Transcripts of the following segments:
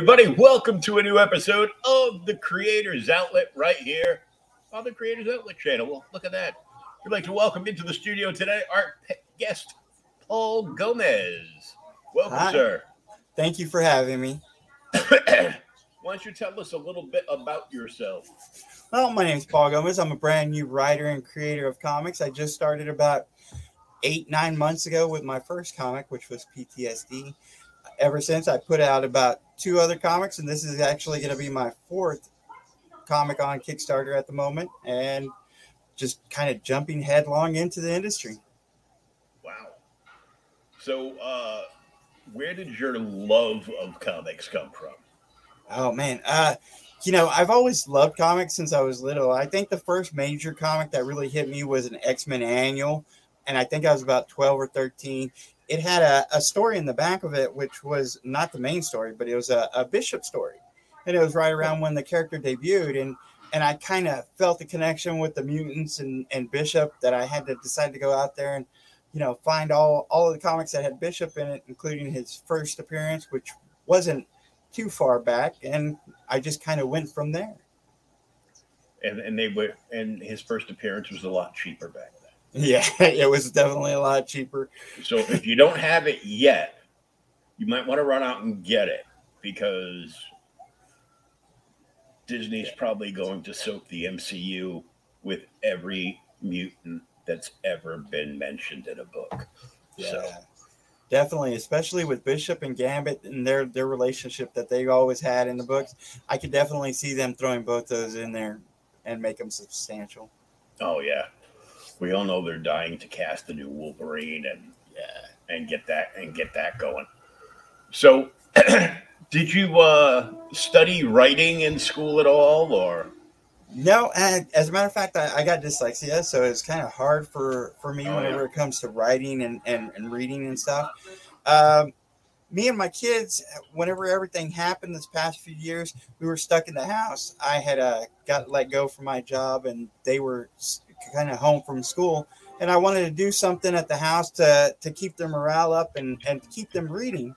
Everybody, welcome to a new episode of the Creators Outlet right here on the Creators Outlet channel. Well, look at that. We'd like to welcome into the studio today our guest, Paul Gomez. Welcome, Hi. sir. Thank you for having me. Why don't you tell us a little bit about yourself? Well, my name is Paul Gomez. I'm a brand new writer and creator of comics. I just started about eight, nine months ago with my first comic, which was PTSD. Ever since, I put out about two other comics, and this is actually going to be my fourth comic on Kickstarter at the moment, and just kind of jumping headlong into the industry. Wow. So, uh, where did your love of comics come from? Oh man, uh, you know, I've always loved comics since I was little. I think the first major comic that really hit me was an X Men annual, and I think I was about twelve or thirteen. It had a, a story in the back of it, which was not the main story, but it was a, a Bishop story, and it was right around when the character debuted, and and I kind of felt the connection with the mutants and and Bishop that I had to decide to go out there and you know find all all of the comics that had Bishop in it, including his first appearance, which wasn't too far back, and I just kind of went from there. And, and they were, and his first appearance was a lot cheaper back. Yeah, it was definitely a lot cheaper. So if you don't have it yet, you might want to run out and get it because Disney's probably going to soak the MCU with every mutant that's ever been mentioned in a book. So Yeah, definitely, especially with Bishop and Gambit and their their relationship that they always had in the books. I could definitely see them throwing both those in there and make them substantial. oh yeah. We all know they're dying to cast the new Wolverine and Yeah. and get that and get that going. So did you uh study writing in school at all or No, and as a matter of fact, I, I got dyslexia, so it's kind of hard for for me Oh, whenever yeah. it comes to writing and and, and reading and stuff. Um, me and my kids, whenever everything happened this past few years, we were stuck in the house. I had uh, got let go from my job, and they were kind of home from school, and I wanted to do something at the house to to keep their morale up and and keep them reading.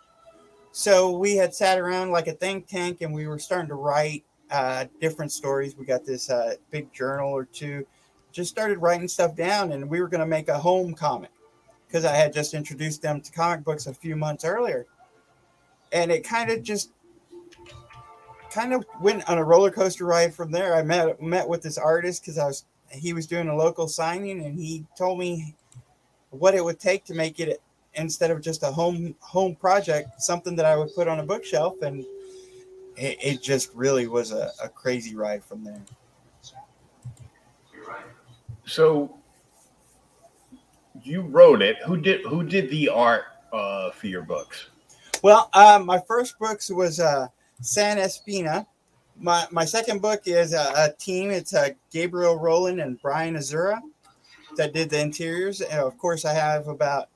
So we had sat around like a think tank, and we were starting to write uh, different stories. We got this uh, big journal or two. Just started writing stuff down, and we were going to make a home comic because I had just introduced them to comic books a few months earlier, and it kind of just kind of went on a roller coaster ride from there. I met met with this artist because I was he was doing a local signing, and he told me what it would take to make it instead of just a home home project, something that I would put on a bookshelf and it, it just really was a, a crazy ride from there. So you wrote it. Who did who did the art uh, for your books? Well, uh, my first books was uh, San Espina. My my second book is a, a team. It's uh, Gabriel Rowland and Brian Azura that did the interiors. And of course, I have about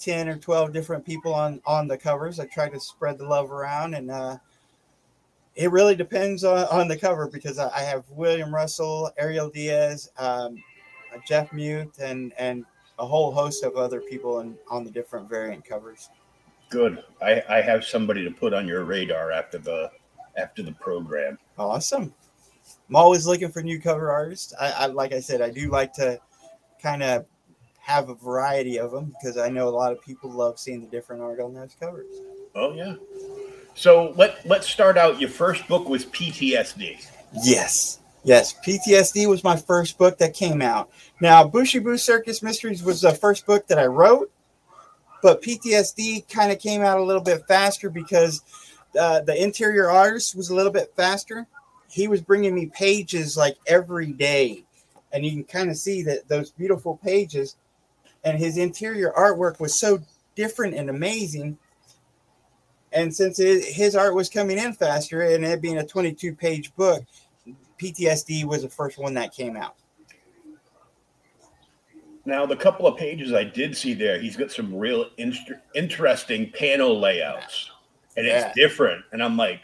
ten or twelve different people on on the covers. I try to spread the love around, and uh, it really depends on, on the cover because I, I have William Russell, Ariel Diaz, um, Jeff Mute, and and a whole host of other people on on the different variant covers. Good. I, I have somebody to put on your radar after the after the program. Awesome. I'm always looking for new cover artists. I, I like I said, I do like to kind of have a variety of them because I know a lot of people love seeing the different art on those covers. Oh yeah. So let let's start out. Your first book was PTSD. Yes. Yes, PTSD was my first book that came out. Now, Booshie Boo Circus Mysteries was the first book that I wrote, but PTSD kind of came out a little bit faster because uh, the interior artist was a little bit faster. He was bringing me pages like every day, and you can kind of see that those beautiful pages, and his interior artwork was so different and amazing. And since it, his art was coming in faster, and it being a 22 page book, PTSD was the first one that came out. Now, the couple of pages I did see there, he's got some real inter- interesting panel layouts, and Yeah. it's different. And I'm like,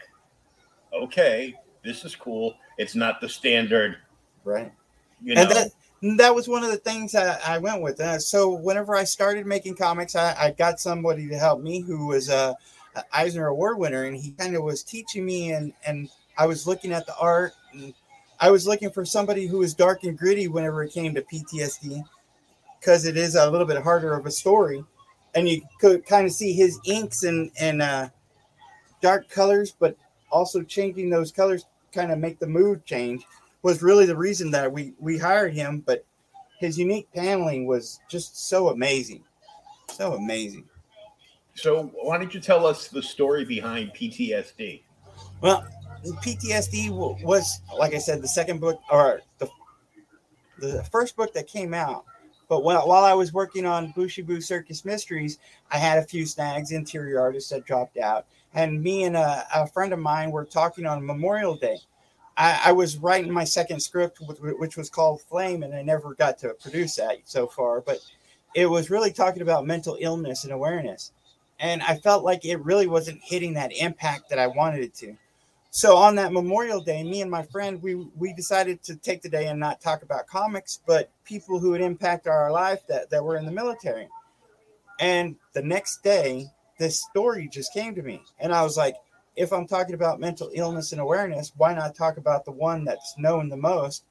okay, this is cool. It's not the standard, Right. you know. and that that was one of the things I, I went with. Uh, so whenever I started making comics, I, I got somebody to help me who was a, a Eisner Award winner, and he kind of was teaching me, and and I was looking at the art, and I was looking for somebody who was dark and gritty whenever it came to PTSD, because it is a little bit harder of a story, and you could kind of see his inks and and uh, dark colors, but also changing those colors kind of make the mood change was really the reason that we we hired him but his unique paneling was just so amazing so amazing. So, why don't you tell us the story behind PTSD? well ptsd was like i said the second book or the the first book that came out. But while, while i was working on booshie boo circus mysteries i had a few snags interior artists that dropped out and me and a, a friend of mine were talking on memorial day I, I was writing my second script, which, was called Flame, and I never got to produce that so far. But it was really talking about mental illness and awareness. And I felt like it really wasn't hitting that impact that I wanted it to. So on that Memorial Day, me and my friend, we we decided to take the day and not talk about comics, but people who would impact our life that, that were in the military. And the next day, this story just came to me. And I was like, if I'm talking about mental illness and awareness, why not talk about the one that's known the most,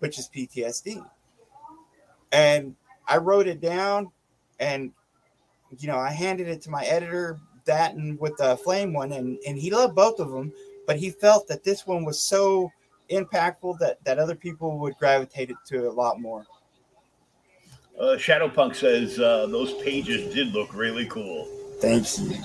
which is PTSD? And I wrote it down and you know, I handed it to my editor, that and with the flame one, and, and he loved both of them, but he felt that this one was so impactful that, that other people would gravitate it to a lot more. Uh, Shadowpunk says uh, those pages did look really cool. Thank you.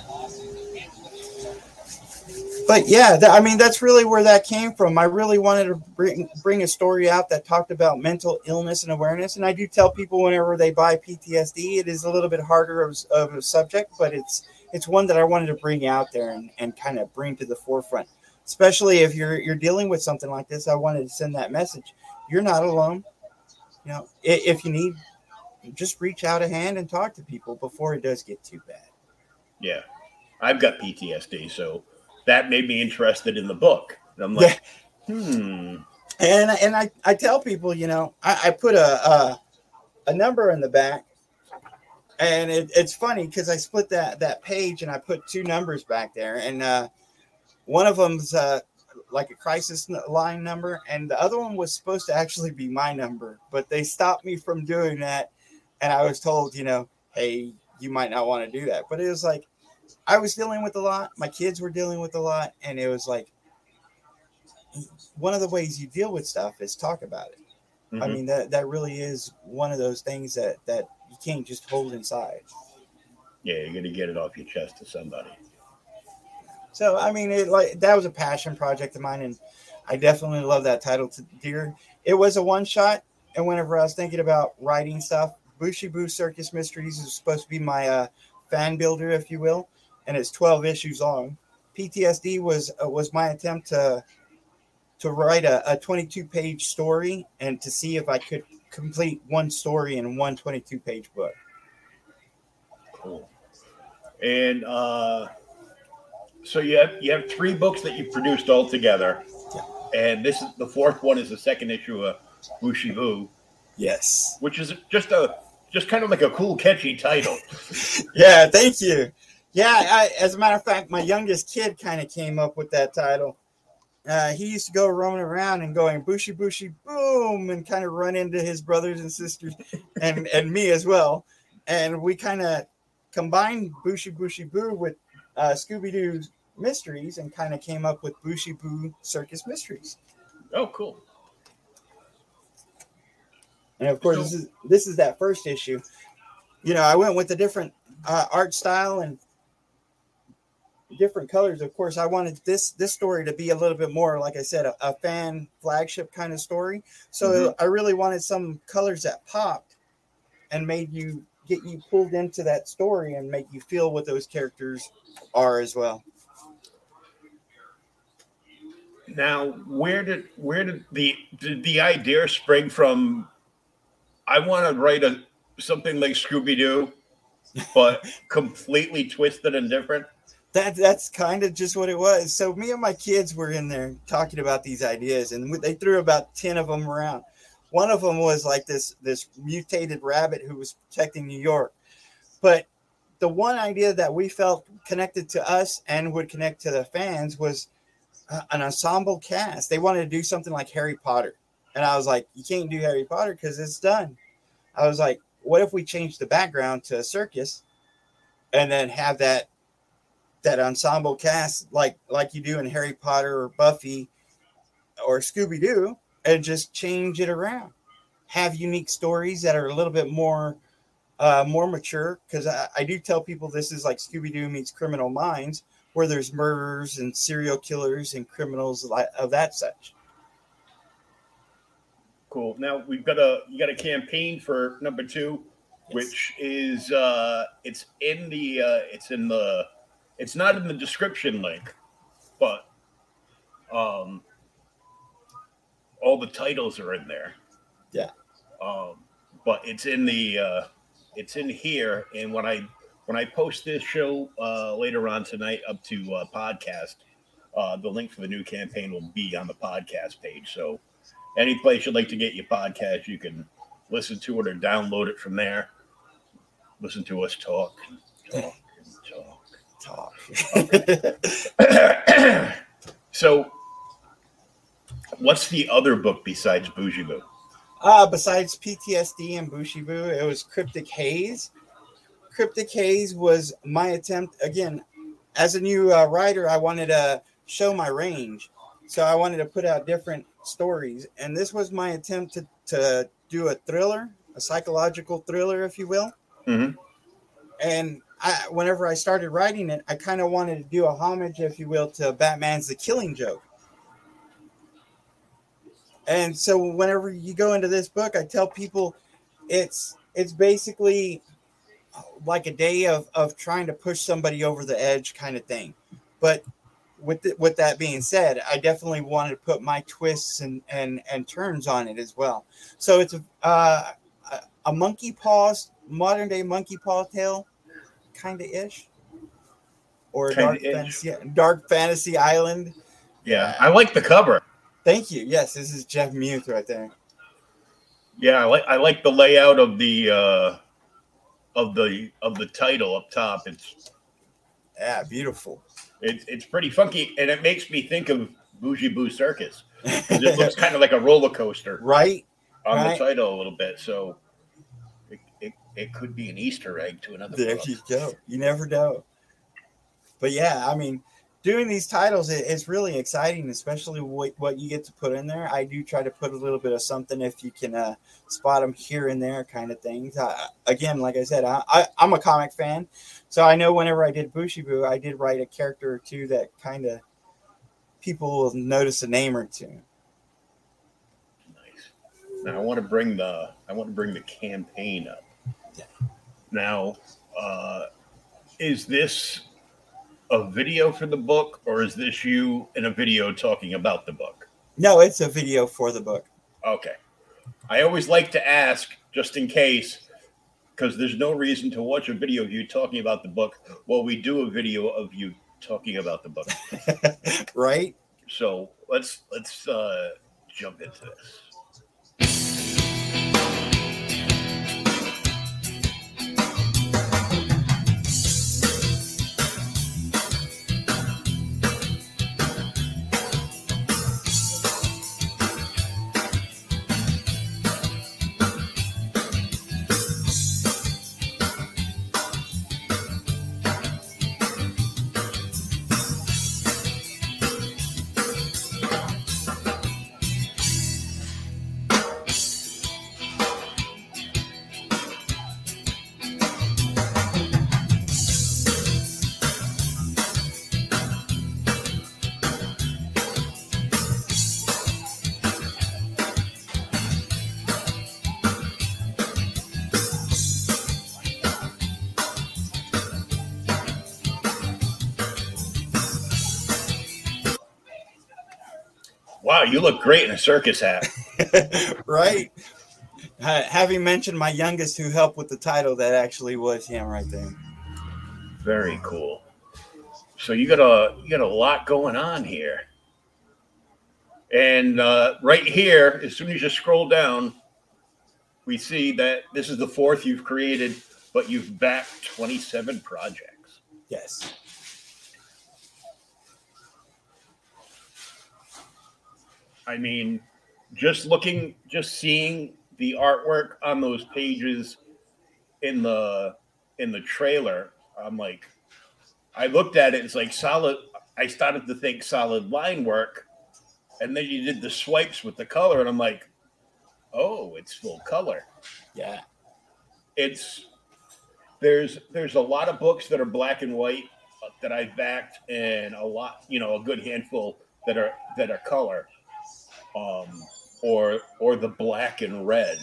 But yeah, I mean, that's really where that came from. I really wanted to bring bring a story out that talked about mental illness and awareness. And I do tell people whenever they buy PTSD, it is a little bit harder of, of a subject, but it's it's one that I wanted to bring out there and, and kind of bring to the forefront. Especially if you're you're dealing with something like this, I wanted to send that message. You're not alone. You know, if you need, just reach out a hand and talk to people before it does get too bad. Yeah, I've got PTSD, so that made me interested in the book. And I'm like, hmm. and and I, I tell people you know I, I put a, a a number in the back. And it, it's funny because I split that that page and I put two numbers back there. And uh, one of them's uh, like a crisis line number and the other one was supposed to actually be my number but they stopped me from doing that. And I was told you know hey you might not want to do that. But it was like I was dealing with a lot my kids were dealing with a lot and it was like one of the ways you deal with stuff is talk about it. I Mhm. mean that that really is one of those things that that you can't just hold inside. yeah, you're gonna get it off your chest to somebody. So I mean, it like that was a passion project of mine, and I definitely love that title. To dear, it was a one shot, and whenever I was thinking about writing stuff, Booshie Boo Circus Mysteries is supposed to be my uh, fan builder, if you will, and it's twelve issues long. PTSD was uh, was my attempt to to write a, a 22 page story and to see if I could complete one story in one 22 page book. Cool. And uh, so you have you have three books that you produced all together, and this is the fourth one is the second issue of Booshie Boo, Yes. which is just a just kind of like a cool, catchy title. Yeah, thank you. Yeah, I, as a matter of fact, my youngest kid kind of came up with that title. Uh, he used to go roaming around and going bushy bushy boom and kind of run into his brothers and sisters and and me as well and we kind of combined bushy bushy boo with uh, scooby-doo mysteries and kind of came up with booshie boo circus mysteries Oh, cool. and of course this is this is that first issue you know i went with a different uh, art style and different colors of course i wanted this this story to be a little bit more like i said a, a fan flagship kind of story so mm-hmm. i really wanted some colors that popped and made you get you pulled into that story and make you feel what those characters are as well Now, where did where did the did the idea spring from? I want to write a something like Scooby Doo, but completely twisted and different. That that's kind of just what it was. So me and my kids were in there talking about these ideas and they threw about 10 of them around. One of them was like this this mutated rabbit who was protecting new york. But the one idea that we felt connected to us and would connect to the fans was uh, an ensemble cast. They wanted to do something like harry potter. And i was like you can't do harry potter because it's done. I was like what if we change the background to a circus and then have that that ensemble cast like like you do in Harry Potter or Buffy or Scooby Doo and just change it around. Have unique stories that are a little bit more uh, more mature because I, I do tell people this is like Scooby Doo meets Criminal Minds, where there's murderers and serial killers and criminals of that such. Cool. Now we've got a you got a campaign for number two, which is uh it's in the uh it's in the it's not in the description link, but um all the titles are in there. Yeah. Um but it's in the uh it's in here and when I when I post this show uh later on tonight up to uh podcast, uh the link for the new campaign will be on the podcast page. So any place you'd like to get your podcast, you can listen to it or download it from there. Listen to us talk, talk, Talk. so, what's the other book besides Booshie Boo? Uh, besides PTSD and Booshie Boo, it was Cryptic Haze. Cryptic Haze was my attempt again. As a new uh, writer, I wanted to show my range, so I wanted to put out different stories, and this was my attempt to to do a thriller, a psychological thriller, if you will. Mhm. And I, whenever I started writing it, I kind of wanted to do a homage, if you will, to Batman's The Killing Joke. And so whenever you go into this book, I tell people it's it's basically like a day of of trying to push somebody over the edge kind of thing. But with the, with that being said, I definitely wanted to put my twists and and and turns on it as well. So it's a uh, a- monkey paws modern day monkey paw tale kind of ish or Kinda dark ish. fantasy dark fantasy island. Yeah, I like the cover. Thank you. Yes, this is Jeff Muth right there. Yeah, I like I like the layout of the uh of the of the title up top. It's Yeah, beautiful. it's it's pretty funky, and it makes me think of Booshie Boo Circus. It looks kind of like a roller coaster right? on Right. the title a little bit. So it, it, could be an Easter egg to another There book. you go. You never know. But yeah, I mean, doing these titles it, it's really exciting, especially what, what you get to put in there. I do try to put a little bit of something if you can uh, spot them here and there, kind of things. Uh, again, like I said, I, I, I'm a comic fan, so I know whenever I did Booshie Boo, I did write a character or two that kind of people will notice a name or two. Nice. Now I want to bring the I want to bring the campaign up. Now, uh, is this a video for the book, or is this you in a video talking about the book? No, it's a video for the book. Okay. I always like to ask, just in case, because there's no reason to watch a video of you talking about the book while we do a video of you talking about the book. right? So let's let's uh, jump into this. Wow, you look great in a circus hat. right? Uh, having mentioned my youngest who helped with the title, that actually was him right there. Very cool. So you got a you got a lot going on here. And uh, right here, as soon as you scroll down, we see that this is the fourth you've created, but you've backed 27 projects. Yes. I mean, just looking, just seeing the artwork on those pages in the in the trailer, I'm like, I looked at it. It's like solid. I started to think solid line work, and then you did the swipes with the color, and I'm like, oh, it's full color. Yeah. It's there's there's a lot of books that are black and white that I backed, and a lot, you know, a good handful that are that are color um, or or the black and red,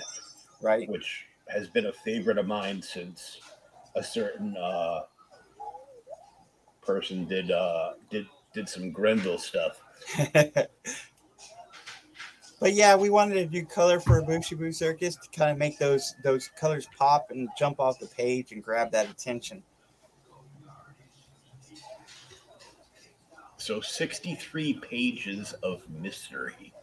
right? Which has been a favorite of mine since a certain uh, person did uh, did did some Grendel stuff. but yeah, we wanted to do color for a Boo Circus to kind of make those those colors pop and jump off the page and grab that attention. So 63 pages of mystery.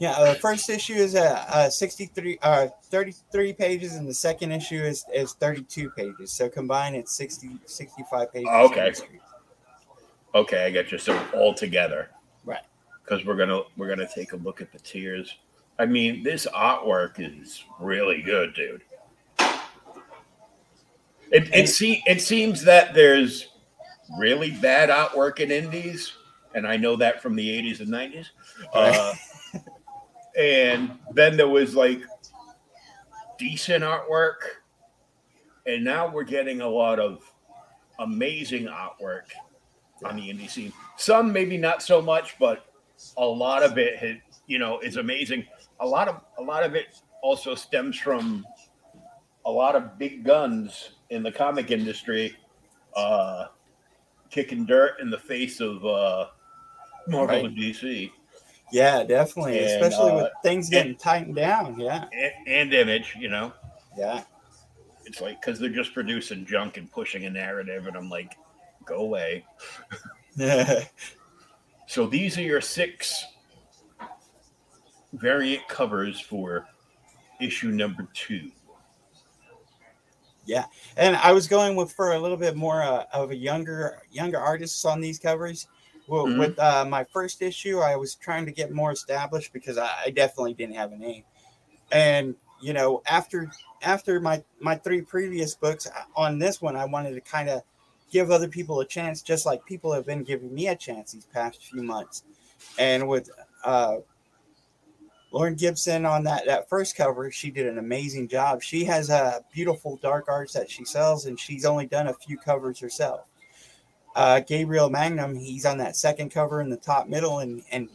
Yeah, the uh, first issue is uh, uh 63 uh 33 pages and the second issue is is 32 pages. So combined it's 60 65 pages. okay. Okay, I get you. So all together. Right. Cuz we're going to we're going to take a look at the tiers. I mean, this artwork is really good, dude. It it see it seems that there's really bad artwork in indies, and I know that from the 80s and 90s. Uh, and then there was like decent artwork. And now we're getting a lot of amazing artwork on the indie scene. Some maybe not so much but a lot of it has, you know is amazing. A lot of a lot of it also stems from a lot of big guns in the comic industry uh kicking dirt in the face of uh marvel right. and dc yeah, definitely. And, Especially uh, with things getting and, tightened down. Yeah. And, and, image, you know? Yeah. It's like, because they're just producing junk and pushing a narrative. And I'm like, go away. Yeah. so these are your six variant covers for issue number two. Yeah, and I was going with for a little bit more uh, of a younger younger artists on these covers. Well, mm-hmm. with uh, my first issue, I was trying to get more established because I, I definitely didn't have a name. And you know, after after my my three previous books, uh, on this one, I wanted to kind of give other people a chance, just like people have been giving me a chance these past few months. And with uh, Lauren Gibson on that that first cover, she did an amazing job. She has a beautiful dark arts that she sells, and she's only done a few covers herself uh, Gabriel Magnum, he's on that second cover in the top middle, and and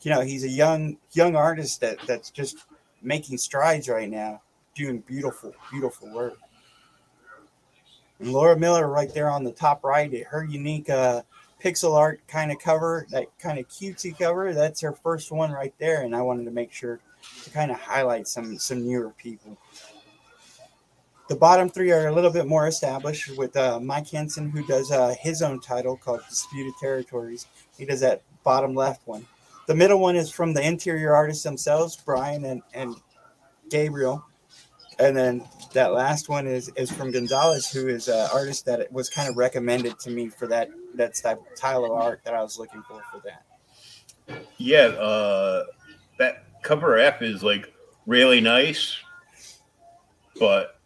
you know he's a young young artist that that's just making strides right now, doing beautiful beautiful work. And Laura Miller right there on the top right, her unique uh, pixel art kind of cover, that kind of cutesy cover. That's her first one right there, and I wanted to make sure to kind of highlight some some newer people. The bottom three are a little bit more established with uh, Mike Henson, who does uh, his own title called Disputed Territories. He does that bottom left one. The middle one is from the interior artists themselves, Brian and, and Gabriel. And then that last one is, is from Gonzalez, who is an artist that was kind of recommended to me for that that type style of art that I was looking for for that. Yeah, uh, that cover F is like really nice, but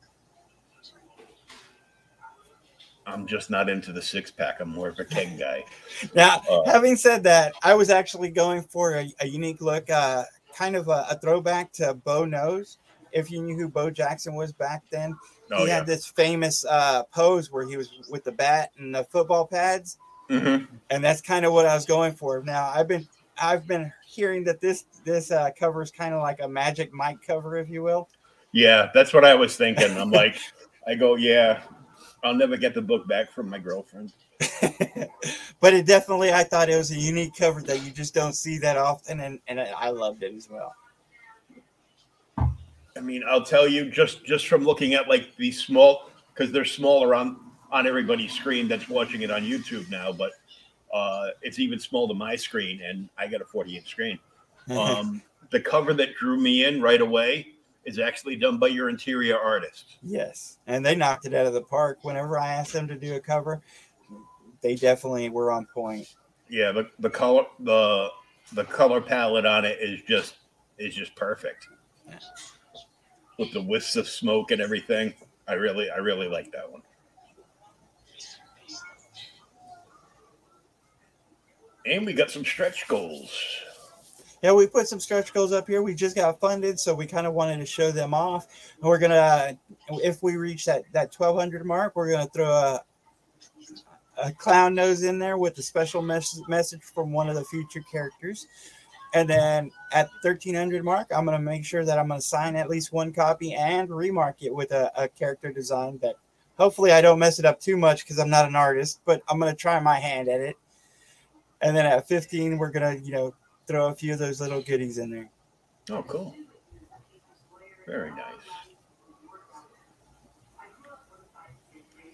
I'm just not into the six pack. I'm more of a keg guy. now, uh, having said that, I was actually going for a, a unique look, uh, kind of a, a, throwback to Bo Knows. If you knew who Bo Jackson was back then, oh, he yeah. had this famous uh, pose where he was with the bat and the football pads, mm-hmm. and that's kind of what I was going for. Now, I've been I've been hearing that this this uh, cover is kind of like a Magic Mike cover, if you will. Yeah, that's what I was thinking. I'm like, I go, yeah, I'll never get the book back from my girlfriend. but it definitely, I thought it was a unique cover that you just don't see that often, and, and I loved it as well. I mean, I'll tell you just just from looking at like these small because they're smaller on on everybody's screen that's watching it on YouTube now, but uh, it's even small to my screen, and I got a 40 inch screen. Um, the cover that drew me in right away is actually done by your interior artist. Yes, and they knocked it out of the park. Whenever I asked them to do a cover, they definitely were on point. Yeah, the the color the the color palette on it is just is just perfect. With the wisps of smoke and everything. I really I really like that one. And we got some stretch goals. Yeah, we put some stretch goals up here. We just got funded, so we kind of wanted to show them off. And we're gonna, if we reach that that twelve hundred mark, we're gonna throw a a clown nose in there with a special mes- message from one of the future characters. And then at 1300 mark, I'm going to make sure that I'm going to sign at least one copy and remark it with a, a character design that hopefully I don't mess it up too much because I'm not an artist, but I'm going to try my hand at it. And then at 15, we're going to, you know, throw a few of those little goodies in there. Oh, cool. Very nice.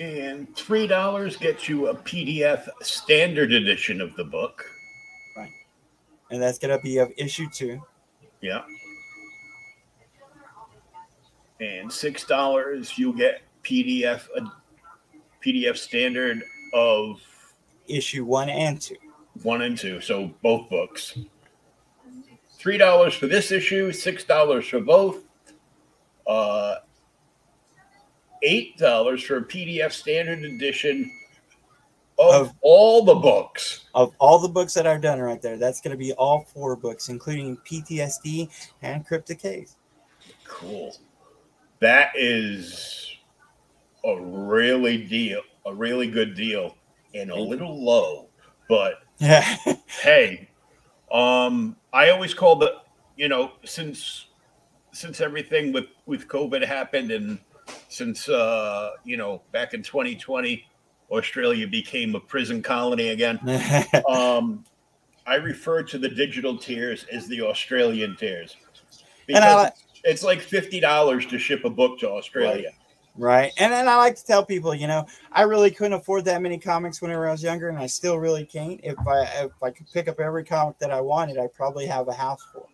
And three dollars gets you a PDF standard edition of the book. Right. And that's gonna be of issue two. Yeah. And six dollars you'll get PDF a PDF standard of issue one and two. One and two, so both books. Three dollars for this issue, six dollars for both. Uh, eight dollars for a PDF standard edition of, of, all the books. Of all the books that are done right there. That's going to be all four books, including PTSD and Cryptic Haze. Cool. That is a really deal, a really good deal, and a little low, but yeah. hey, um, I always call the, you know, since since everything with with COVID happened and since uh, you know back in 2020 Australia became a prison colony again. um, I refer to the digital tiers as the Australian tiers because I, it's like fifty dollars to ship a book to Australia. Right. Right. And then I like to tell people, you know, I really couldn't afford that many comics whenever I was younger, and I still really can't. If I if I could pick up every comic that I wanted, I probably have a house full.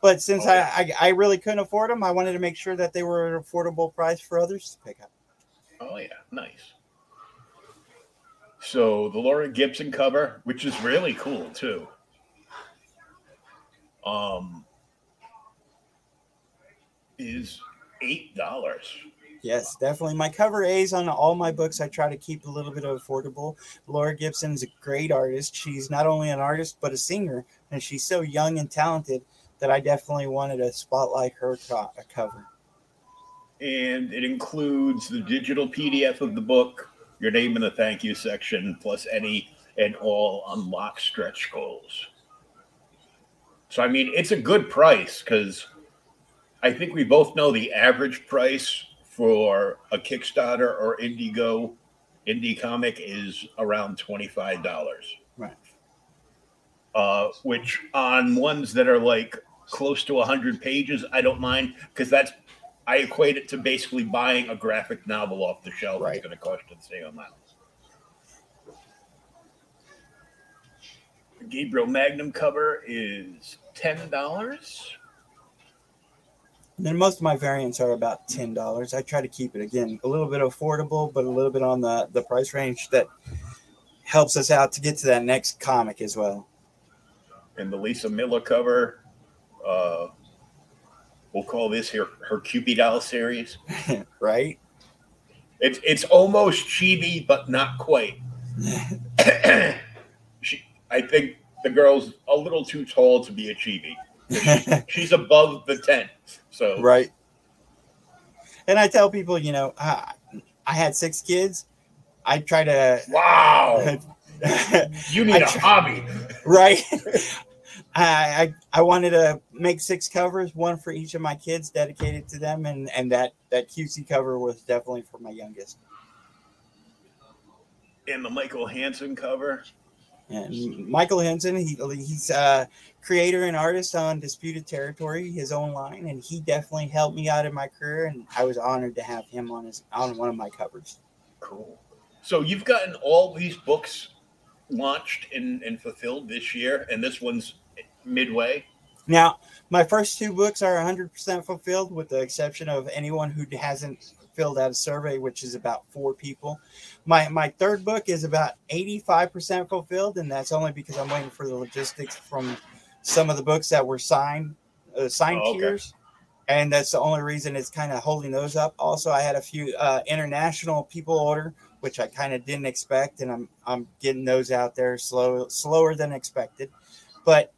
But since oh, I, I, I really couldn't afford them, I wanted to make sure that they were an affordable price for others to pick up. Oh yeah, nice. So the Laura Gibson cover, which is really cool too. Um, is eight dollars. Yes, definitely. My cover A's on all my books, I try to keep a little bit of affordable. Laura Gibson is a great artist. She's not only an artist but a singer, and she's so young and talented that I definitely wanted to spotlight her co- cover. And it includes the digital PDF of the book, your name in the thank you section, plus any and all unlocked stretch goals. So, I mean, it's a good price because I think we both know the average price for a Kickstarter or Indiegogo indie comic is around $25. Right. Uh, which on ones that are like close to 100 pages, I don't mind because that's I equate it to basically buying a graphic novel off the shelf. Right. It's going to cost you the same amount. Gabriel Magnum cover is ten dollars. Then most of my variants are about ten dollars. I try to keep it again a little bit affordable, but a little bit on the the price range that helps us out to get to that next comic as well. And the Lisa Miller cover uh, we'll call this her her Cupid doll series, right? It's it's almost chibi, but not quite. she, I think the girl's a little too tall to be a chibi. She's, she's above the ten, so right. And I tell people, you know, I, I had six kids. I try to. Wow. you need I a try, hobby, right? I, I I wanted to make six covers, one for each of my kids, dedicated to them, and and that that cutesy cover was definitely for my youngest. And the Michael Hansen cover. And Michael Henson, he, he's a creator and artist on Disputed Territory, his own line, and he definitely helped me out in my career. And I was honored to have him on his on one of my covers. Cool. So you've gotten all these books launched and, and fulfilled this year, and this one's midway. Now, my first two books are 100% fulfilled, with the exception of anyone who hasn't filled out a survey, which is about four people. My my third book is about 85% fulfilled, and that's only because I'm waiting for the logistics from some of the books that were signed, uh, signed oh, okay. tiers. And that's the only reason it's kind of holding those up. Also, I had a few uh, international people order, which I kind of didn't expect, and I'm I'm getting those out there slow slower than expected. But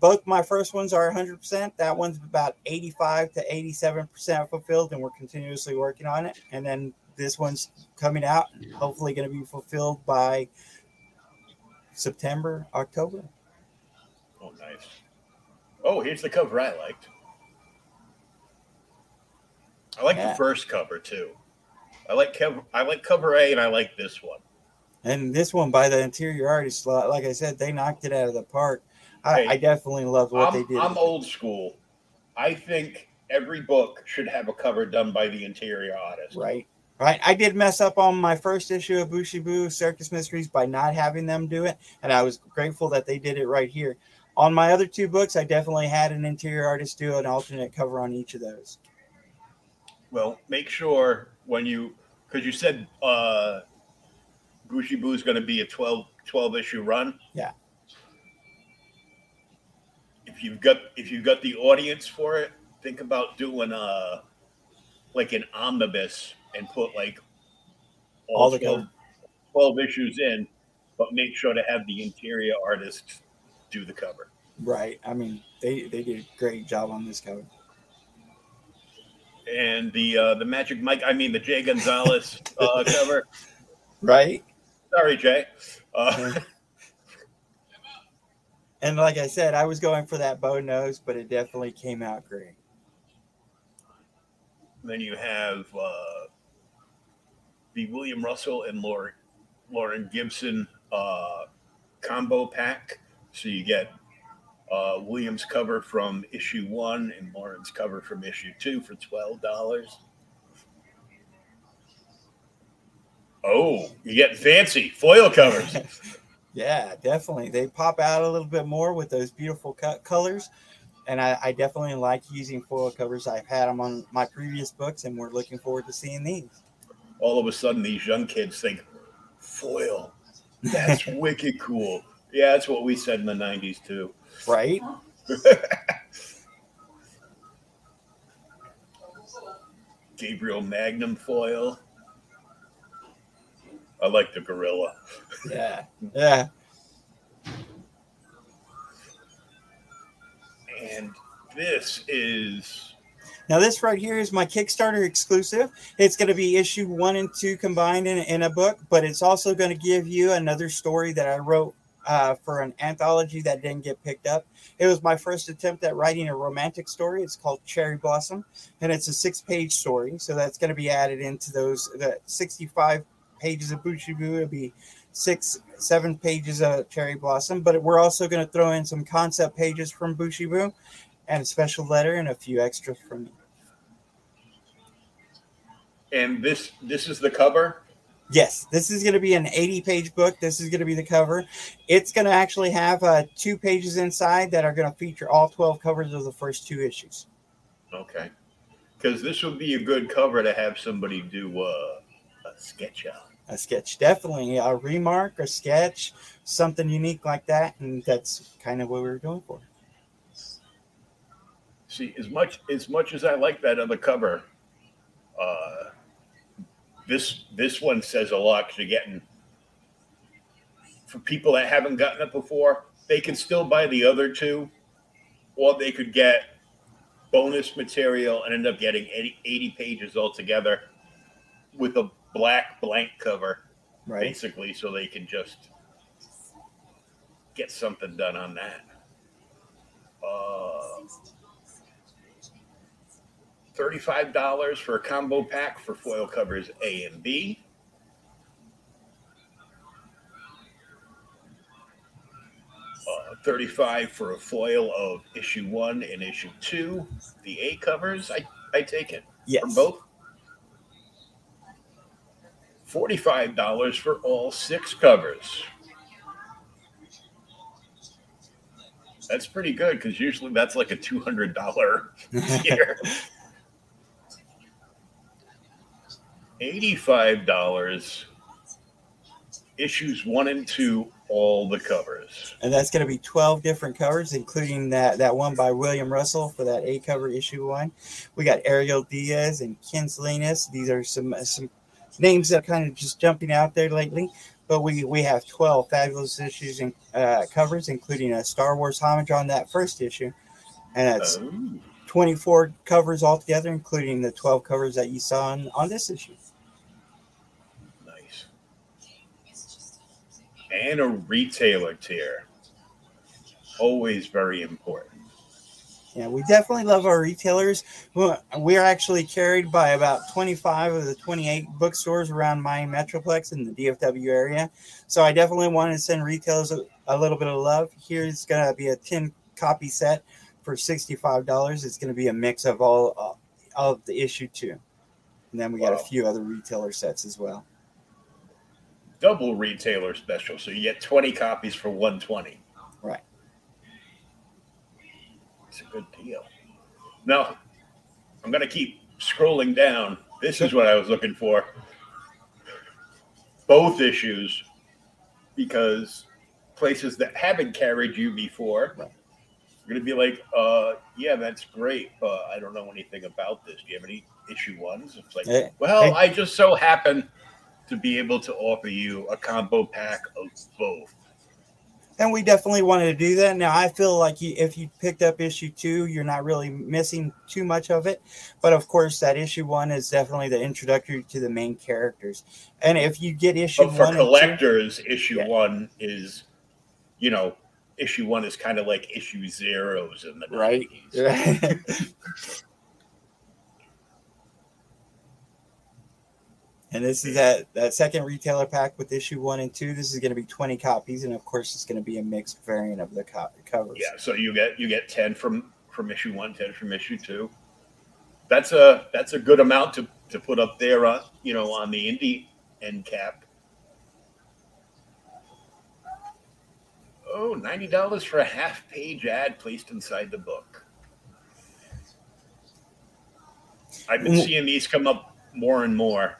both my first ones are 100%. That one's about 85 to 87% fulfilled, and we're continuously working on it. And then this one's coming out, hopefully going to be fulfilled by September, October. Oh, nice. Oh, here's the cover I liked. I like yeah. the first cover too. I like cover. I like cover A, and I like this one. And this one by the interior artist, like I said, they knocked it out of the park. I, hey, I definitely love what I'm, they did. I'm old school. I think every book should have a cover done by the interior artist. Right. Right. I did mess up on my first issue of Booshie Boo Circus Mysteries by not having them do it. And I was grateful that they did it right here. On my other two books, I definitely had an interior artist do an alternate cover on each of those. Well, make sure when you, because you said uh, Booshie Boo is going to be a 12, 12 issue run. Yeah if you've got if you've got the audience for it, think about doing a uh, like an omnibus and put like all, all the 12, 12 issues in, but make sure to have the interior artist do the cover. Right. I mean, they they did a great job on this cover. And the uh the Magic Mike, I mean the Jay Gonzalez uh, cover. Right. Sorry, Jay. Uh, and like I said, I was going for that Bo Knows, but it definitely came out great. Then you have uh, the William Russell and Lauren, Lauren Gibson uh, combo pack. So you get uh, Williams cover from issue one and Lauren's cover from issue two for twelve dollars. Oh, you get fancy foil covers. Yeah, definitely. They pop out a little bit more with those beautiful cut colors. And I, I, definitely like using foil covers. I've had them on my previous books, and we're looking forward to seeing these. All of a sudden, these young kids think foil. That's wicked cool. Yeah, that's what we said in the 90s, too. Right? Gabriel Magnum foil. I like the gorilla. Yeah. Yeah. And this is now this right here is my Kickstarter exclusive. It's going to be issue one and two combined in, in a book, but it's also going to give you another story that I wrote uh, for an anthology that didn't get picked up. It was my first attempt at writing a romantic story. It's called Cherry Blossom, and it's a six-page story. So that's going to be added into those the 65 pages of Booshie Boo. It'll be six, seven pages of Cherry Blossom, but we're also going to throw in some concept pages from Booshie Boo and a special letter and a few extras from me. And this this is the cover. Yes, this is going to be an 80 page book. This is going to be the cover. It's going to actually have uh, two pages inside that are going to feature all 12 covers of the first two issues. Okay. Because this would be a good cover to have somebody do uh, a sketch out. A sketch, definitely a remark, a sketch, something unique like that, and that's kind of what we were going for. See, as much as much as I like that other cover, uh, this this one says a lot you're getting for people that haven't gotten it before. They can still buy the other two, or they could get bonus material and end up getting 80, 80 pages altogether with a black blank cover, right. basically, so they can just get something done on that. Uh, $35 for a combo pack for foil covers A and B. Uh, 35 for a foil of issue one and issue two, the A covers. I, I take it. Yes. Both? $45 for all six covers. That's pretty good because usually that's like a $200 here. $85 issues one and two, all the covers. and that's going to be 12 different covers including that that one by william russell for that a cover issue one we got ariel diaz and ken salinas these are some some names that are kind of just jumping out there lately but we we have 12 fabulous issues and uh, covers including a star wars homage on that first issue and that's Oh, 24 covers altogether including the 12 covers that you saw on, on this issue nice. And a retailer tier. Always very important. Yeah, we definitely love our retailers. We're actually carried by about 25 of the 28 bookstores around my Metroplex in the DFW area. So I definitely want to send retailers a, a little bit of love. Here's going to be a 10 copy set for $65. It's going to be a mix of all uh, of the issue two. And then we got a few other retailer sets as well. Double retailer special. So you get 20 copies for 120. Right. It's a good deal. Now, I'm going to keep scrolling down. This is what I was looking for. Both issues, because places that haven't carried you before are going to be like, uh, yeah, that's great, but I don't know anything about this. Do you have any issue ones? It's like, Hey, well, hey. I just so happen to be able to offer you a combo pack of both. And we definitely wanted to do that. Now, I feel like you, if you picked up issue two, you're not really missing too much of it. But of course, that issue one is definitely the introductory to the main characters. And if you get issue But for one, and two- collectors, issue Yeah. one is, you know, issue one is kind of like issue zeros in the Right. and this is that that second retailer pack with issue one and two. This is going to be 20 copies, and of course, it's going to be a mixed variant of the co- covers. Yeah, so you get you get ten from from issue one, 10 from issue two. That's a that's a good amount to to put up there on you know on the indie end cap. Oh, $90 for a half page ad placed inside the book. I've been Mm. seeing these come up more and more.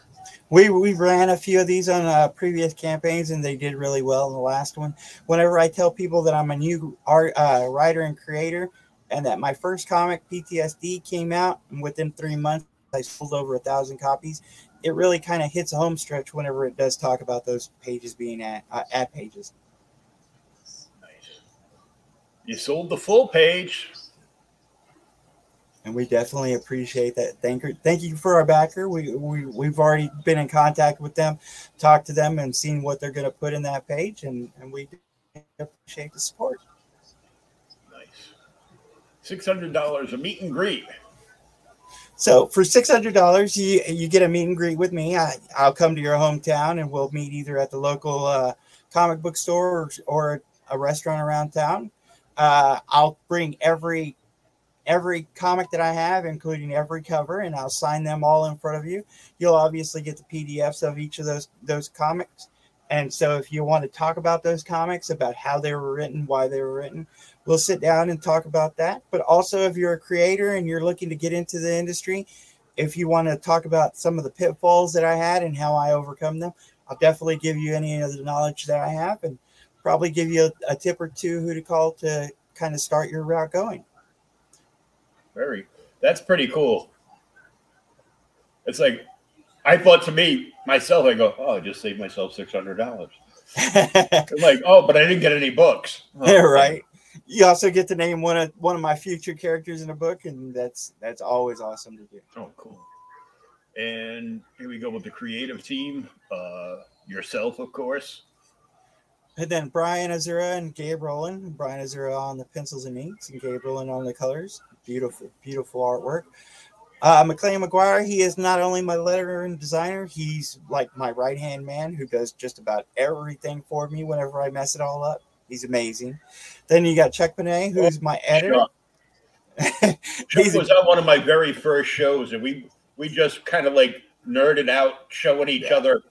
We we ran a few of these on uh, previous campaigns, and they did really well in the last one. Whenever I tell people that I'm a new art uh, writer and creator, and that my first comic PTSD came out, and within three months I sold over a thousand copies, it really kind of hits a home stretch whenever it does talk about those pages being at uh, pages. You sold the full page. And we definitely appreciate that. Thank you, thank you for our backer. We we we've already been in contact with them, talked to them, and seen what they're going to put in that page, and and we appreciate the support. Nice. Six hundred dollars a meet and greet. So for six hundred dollars, you you get a meet and greet with me. I I'll come to your hometown, and we'll meet either at the local uh, comic book store or, or a restaurant around town. Uh, I'll bring every every comic that I have, including every cover, and I'll sign them all in front of you. You'll obviously get the PDFs of each of those those comics. And so, if you want to talk about those comics, about how they were written, why they were written, we'll sit down and talk about that. But also, if you're a creator and you're looking to get into the industry, if you want to talk about some of the pitfalls that I had and how I overcome them, I'll definitely give you any of the knowledge that I have and probably give you a, a tip or two who to call to kind of start your route going. Very. That's pretty cool. It's like I thought to me myself. I go, oh, I just saved myself six hundred dollars. Like, oh, but I didn't get any books. Oh, right. You also get to name one of one of my future characters in a book, and that's that's always awesome to do. Oh, cool. And here we go with the creative team. Uh, yourself, of course. And then Brian Azura and Gabe Rowland. Brian Azura on the pencils and inks, and Gabe Rowland on the colors. Beautiful, beautiful artwork. Uh, McLean McGuire, he is not only my letterer and designer, he's like my right hand man who does just about everything for me whenever I mess it all up. He's amazing. Then you got Chuck Bonet, who's my editor. Chuck was on one of my very first shows, and we we just kind of like nerded out, showing each Yeah. other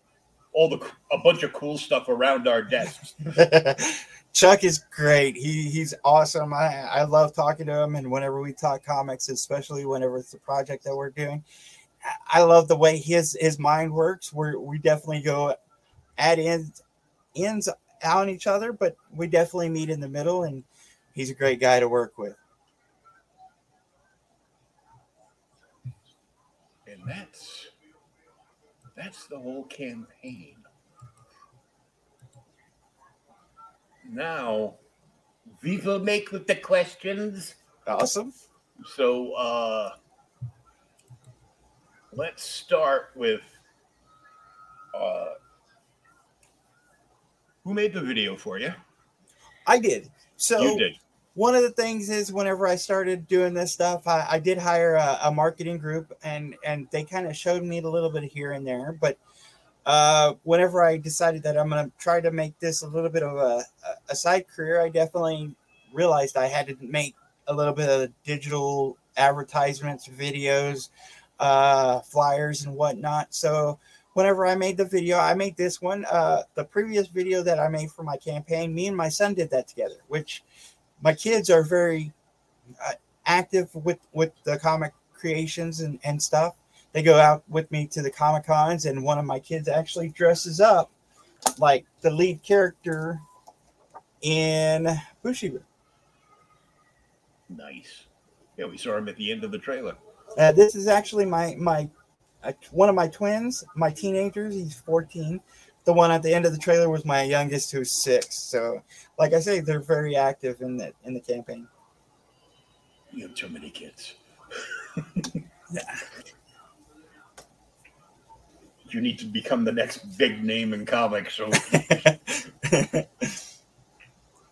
all the a bunch of cool stuff around our desks. Chuck is great. He he's awesome. I, I love talking to him, and whenever we talk comics, especially whenever it's a project that we're doing, I- I love the way his his mind works. We we definitely go at ends ends on each other, but we definitely meet in the middle, and he's a great guy to work with. And that's that's the whole campaign. Now, we will make with the questions. Awesome. So uh let's start with uh who made the video for you? I did. So you did. one of the things is whenever I started doing this stuff, I, I did hire a, a marketing group, and and they kind of showed me a little bit here and there. But uh, whenever I decided that I'm going to try to make this a little bit of a, a side career, I definitely realized I had to make a little bit of digital advertisements, videos, uh, flyers, and whatnot. So whenever I made the video, I made this one. Uh, the previous video that I made for my campaign, me and my son did that together, which my kids are very uh, active with with the comic creations and, and stuff. They go out with me to the comic cons, and one of my kids actually dresses up like the lead character in Booshie Boo. Nice. Yeah, we saw him at the end of the trailer. Uh, this is actually my my uh, one of my twins, my teenagers. He's 14. The one at the end of the trailer was my youngest, who's six. So, like I say, they're very active in the in the campaign. You have too many kids. you need to become the next big name in comics. So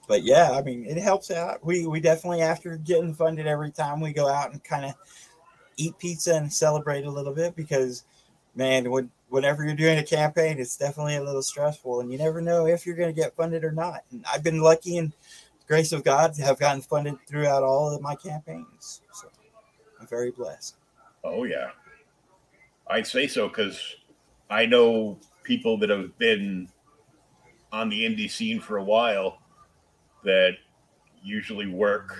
but yeah, I mean, it helps out. We we definitely after getting funded every time we go out and kind of eat pizza and celebrate a little bit because man, when whenever you're doing a campaign, it's definitely a little stressful, and you never know if you're going to get funded or not. And I've been lucky and grace of God to have gotten funded throughout all of my campaigns. So I'm very blessed. Oh yeah, I'd say so because I know people that have been on the indie scene for a while that usually work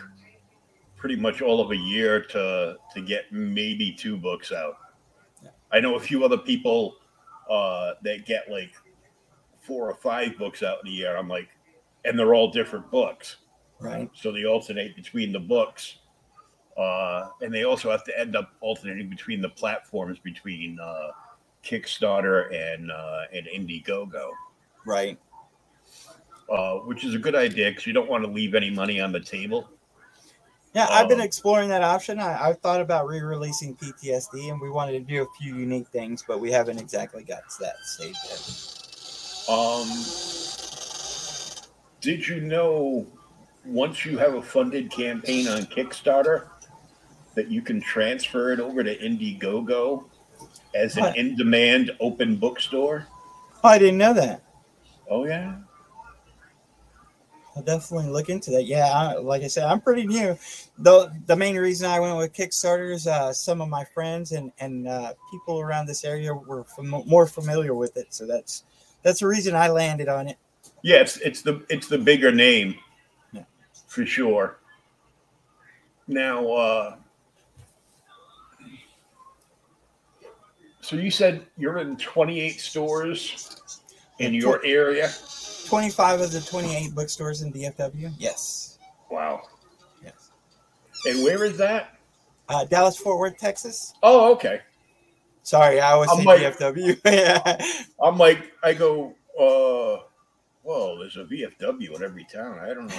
pretty much all of a year to to get maybe two books out. Yeah. I know a few other people uh, that get like four or five books out in a year. I'm like, and they're all different books. Right. So they alternate between the books. Uh, and they also have to end up alternating between the platforms between uh, Kickstarter and uh, and Indiegogo, Right. uh, which is a good idea because you don't want to leave any money on the table. Yeah, I've been Um, exploring that option. I, I've thought about re-releasing PTSD, and we wanted to do a few unique things, but we haven't exactly got to that stage yet. Um, did you know once you have a funded campaign on Kickstarter that you can transfer it over to Indiegogo as an in-demand open bookstore? Oh, I didn't know that. Oh yeah. I'll definitely look into that. Yeah, I, like I said, I'm pretty new. The the main reason I went with Kickstarter is uh, some of my friends and and uh, people around this area were fam- more familiar with it, so that's that's the reason I landed on it. Yeah, it's it's the it's the bigger name Yeah. for sure. Now, uh, so you said you're in 28 stores in your area. 25 of the 28 bookstores in DFW. Yes, Wow. yes. And where is that? Uh, Dallas Fort Worth, Texas. Oh, okay. Sorry, I was in like- DFW. yeah. I'm like, I go, uh, well, there's a VFW in every town. I don't know.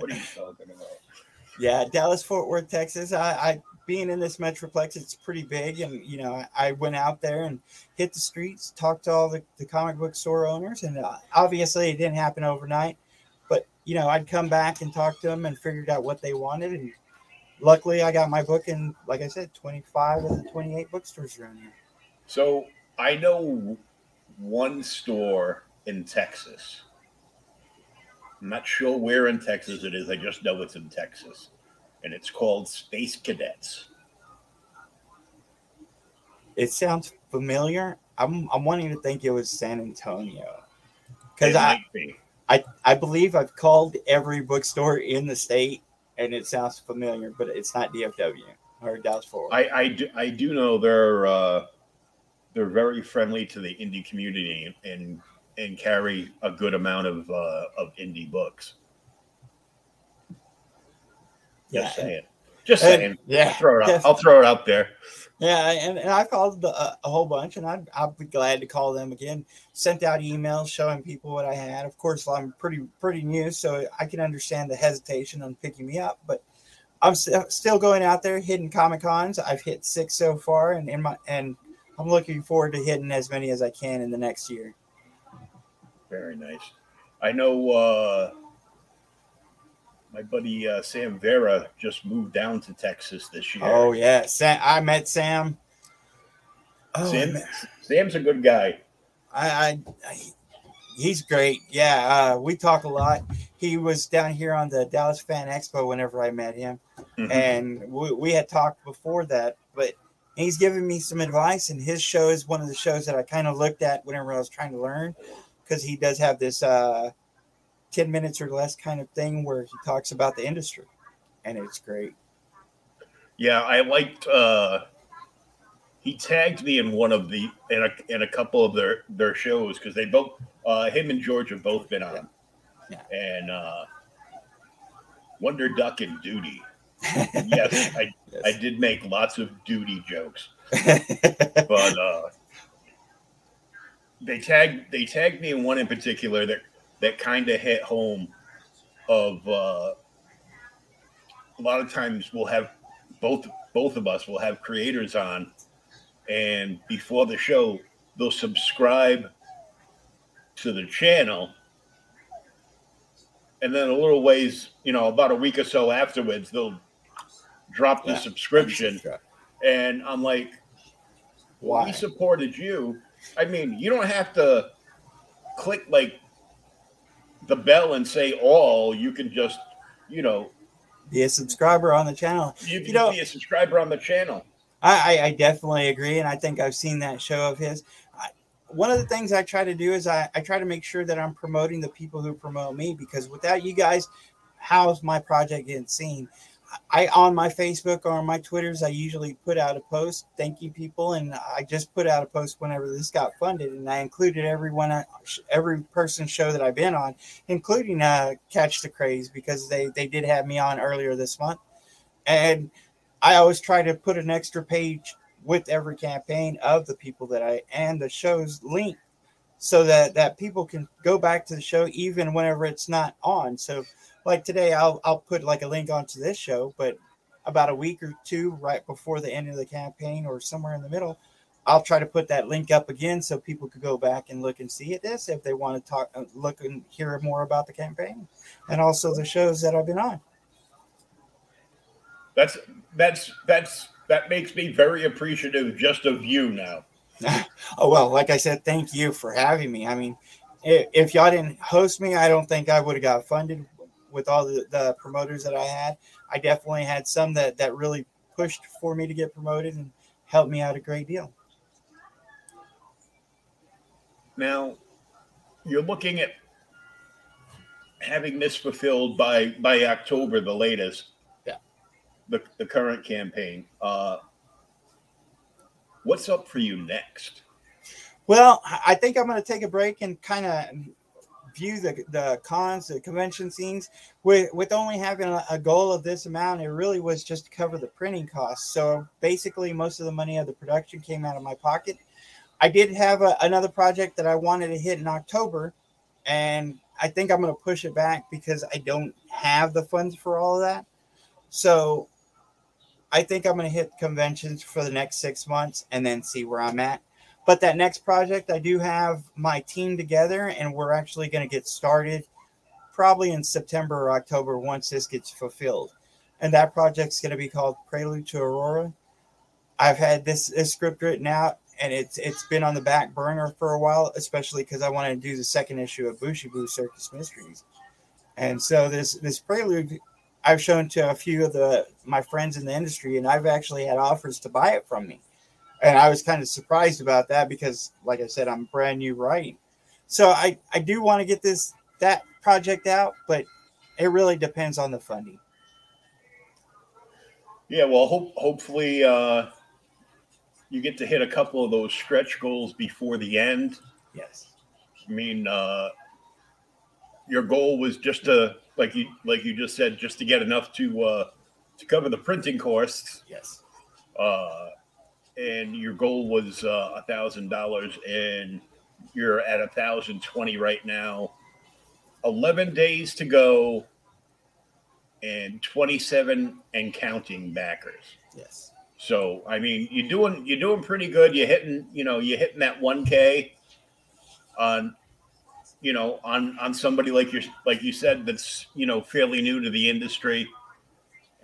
What are you talking about? Yeah, Dallas Fort Worth, Texas. I, I being in this metroplex, it's pretty big, and you know, I, went out there and hit the streets, talked to all the, the comic book store owners, and uh, obviously it didn't happen overnight, but you know, I'd come back and talk to them and figured out what they wanted, and luckily I got my book in, like I said, twenty five of the twenty eight bookstores around here. So I know one store in Texas I'm not sure where in Texas it is. I just know it's in Texas, and it's called Space Cadets. It sounds familiar. I'm I'm wanting to think it was San Antonio because I, be. I I believe I've called every bookstore in the state and it sounds familiar, but it's not DFW or Dallas Fort. I, I, do, I do know they're uh, they're very friendly to the indie community and and carry a good amount of uh, of indie books. Yeah, Just and- saying. Just and- saying. yeah, Throw it out. I'll throw it out there. Yeah, and, and I called the, uh, a whole bunch, and I'd, I'd be glad to call them again. Sent out emails showing people what I had. Of course, I'm pretty pretty new, so I can understand the hesitation on picking me up. But I'm st- still going out there hitting comic cons. I've hit six so far, and in my and I'm looking forward to hitting as many as I can in the next year. Very nice. I know uh, my buddy uh, Sam Vera just moved down to Texas this year. Oh yeah, Sam. I met Sam. Oh, Sam, met- Sam's a good guy. I, I, I he's great. Yeah, uh, we talk a lot. He was down here on the Dallas Fan Expo whenever I met him, Mhm. and we, we had talked before that. But he's given me some advice, and his show is one of the shows that I kind of looked at whenever I was trying to learn, because he does have this uh, ten minutes or less kind of thing where he talks about the industry, and it's great. Yeah, I liked. Uh, he tagged me in one of the in a in a couple of their their shows because they both uh, him and George have both been on, Yeah. and uh, Wonder Duck and Duty. Yes, I I did make lots of duty jokes, but uh, they tagged they tagged me in one in particular that that kind of hit home. Of uh, a lot of times we'll have both both of us will have creators on, and before the show they'll subscribe to the channel, and then a little ways, you know, about a week or so afterwards they'll drop the Yeah. subscription, and I'm like, Why? we supported you. I mean, you don't have to click like the bell and say all. You can just, you know, Be a subscriber on the channel. you can You know- be a subscriber on the channel. I, I, definitely agree, and I think I've seen that show of his. I, one of the things I try to do is I, I try to make sure that I'm promoting the people who promote me because without you guys, how's my project getting seen? I on my Facebook or on my Twitters, I usually put out a post thanking people, and I just put out a post whenever this got funded, and I included everyone, uh, every person show that I've been on, including uh, Catch the Craze because they they did have me on earlier this month, and I always try to put an extra page with every campaign of the people that I and the show's link so that that people can go back to the show even whenever it's not on. So like today I'll I'll put like a link onto this show, but about a week or two right before the end of the campaign or somewhere in the middle, I'll try to put that link up again so people could go back and look and see this if they want to talk uh, look and hear more about the campaign and also the shows that I've been on. That's that's that's that makes me very appreciative just of you now. Oh well, like I said, thank you for having me. I mean, i- if y'all didn't host me, I don't think I would have got funded with all the, the promoters that I had. I definitely had some that that really pushed for me to get promoted and helped me out a great deal. Now, you're looking at having this fulfilled by by October, the latest. Yeah. The the current campaign. Uh, what's up for you next? Well, I think I'm going to take a break and kind of view the the cons, the convention scenes. With with only having a, a goal of this amount, it really was just to cover the printing costs. So basically, most of the money of the production came out of my pocket. I did have a, another project that I wanted to hit in October, and I think I'm going to push it back because I don't have the funds for all of that. So I think I'm going to hit conventions for the next six months and then see where I'm at. But that next project, I do have my team together, and we're actually going to get started probably in September or October once this gets fulfilled. And that project's going to be called Prelude to Aurora. I've had this, this script written out, and it's it's been on the back burner for a while, especially because I wanted to do the second issue of Booshie Boo Circus Mysteries. And so this this prelude I've shown to a few of the my friends in the industry, and I've actually had offers to buy it from me. And I was kind of surprised about that because, like I said, I'm brand new writing. So I, I do want to get this that project out, but it really depends on the funding. Yeah, well, hope, hopefully uh, you get to hit a couple of those stretch goals before the end. Yes. I mean, uh, your goal was just to, like you like you just said, just to get enough to uh, to cover the printing costs. Yes. Uh, and your goal was uh, a thousand dollars, and you're at a thousand twenty right now. Eleven days to go, and twenty-seven and counting backers. Yes. So I mean, you're doing you're doing pretty good. You're hitting you know you're hitting that one k on you know on on somebody like you like you said that's you know fairly new to the industry,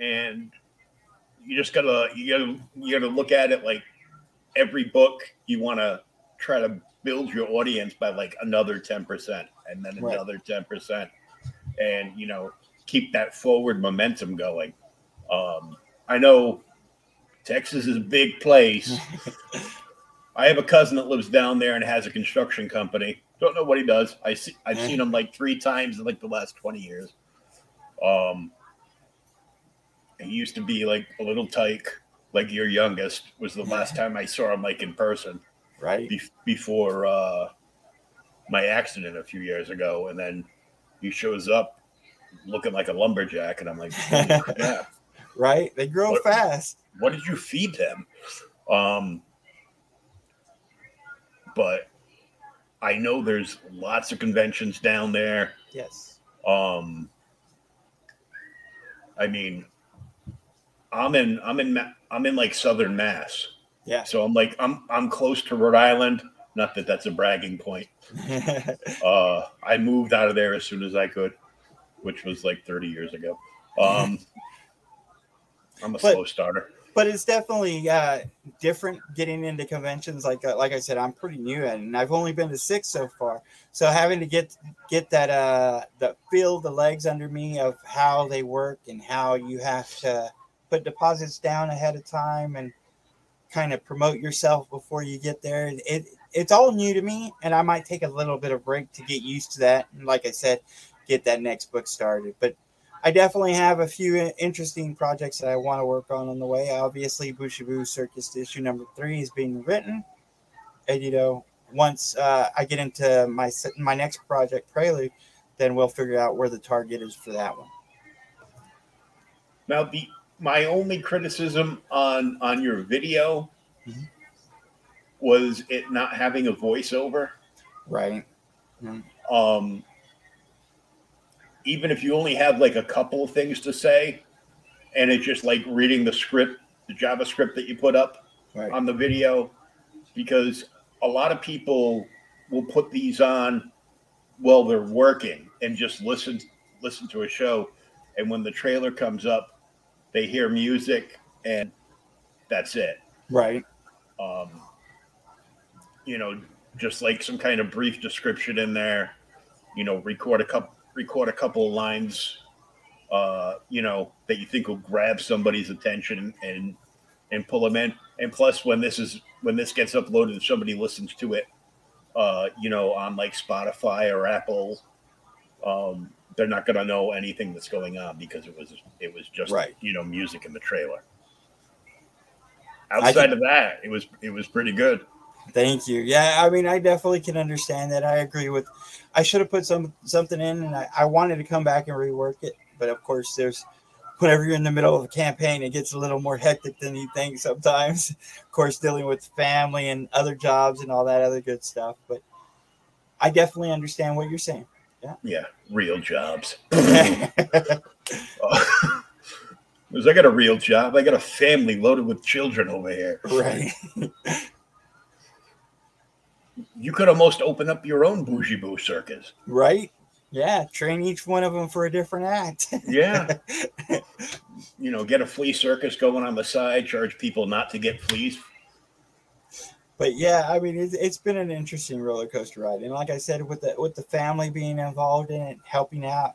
and you just gotta you gotta you gotta look at it like every book you want to try to build your audience by like another 10% and then Right. another 10% and you know keep that forward momentum going. Um i know texas is a big place. I have a cousin that lives down there and has a construction company don't know what he does i see i've seen him like three times in like the last 20 years um he used to be like a little tyke, like your youngest was the last time I saw him like in person Right. be- before uh, my accident a few years ago, and then he shows up looking like a lumberjack, and I'm like, "Holy crap, Right. They grow What- fast. what did you feed them? Um, but I know there's lots of conventions down there. Yes. Um, I mean, I'm in, I'm in, I'm in like Southern Mass, Yeah. so I'm like, I'm, I'm close to Rhode Island. Not that that's a bragging point. Uh, I moved out of there as soon as I could, which was like 30 years ago. Um, I'm a But- slow starter. But it's definitely uh, different getting into conventions. Like uh, like I said, I'm pretty new and I've only been to six so far. So having to get get that uh, the feel the legs under me of how they work and how you have to put deposits down ahead of time and kind of promote yourself before you get there. It it's all new to me, and I might take a little bit of break to get used to that. And like I said, get that next book started, but. I definitely have a few interesting projects that I want to work on on the way. Obviously, Booshie Boo Circus issue number three is being written, and you know, once uh, I get into my my next project, Prelude, then we'll figure out where the target is for that one. Now, the my only criticism on on your video Mhm. was it not having a voiceover. Right. Um, even if you only have like a couple of things to say, and it's just like reading the script, the JavaScript that you put up Right. on the video, because a lot of people will put these on while they're working and just listen listen to a show, and when the trailer comes up, they hear music and that's it. Right. Um, you know, just like some kind of brief description in there. You know, record a couple record a couple of lines. Uh, you know that you think will grab somebody's attention and and pull them in. And plus, when this is when this gets uploaded, if somebody listens to it, uh, you know, on like Spotify or Apple, um, they're not going to know anything that's going on because it was it was just Right. you know music in the trailer. Outside can- of that, it was it was pretty good. Thank you. Yeah, I mean, I definitely can understand that. I agree with. I should have put some something in, and I, I wanted to come back and rework it, but of course, there's whenever you're in the middle of a campaign, it gets a little more hectic than you think sometimes. Of course, dealing with family and other jobs and all that other good stuff. But I definitely understand what you're saying. Yeah, Yeah. real jobs. Because I got a real job. I got a family loaded with children over here. You could almost open up your own booshie boo circus. Right. Yeah. Train each one of them for a different act. Yeah. you know, get a flea circus going on the side, charge people not to get fleas. but yeah, I mean, it's, it's been an interesting roller coaster ride, and like I said, with the with the family being involved in it, helping out,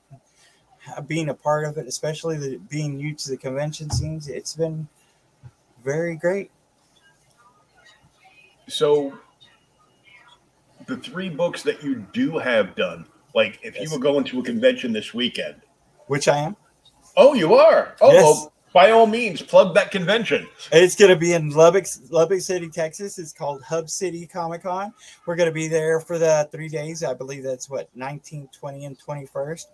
uh, being a part of it, especially the, being new to the convention scenes. It's been very great. So, the three books that you do have done, like if Yes. you were going to a convention this weekend, Which I am. oh, you are. Oh, Yes. well, by all means, plug that convention. It's going to be in Lubbock, Lubbock City, Texas. It's called Hub City Comic Con. We're going to be there for the three days. I believe that's what 19, 20, and 21st.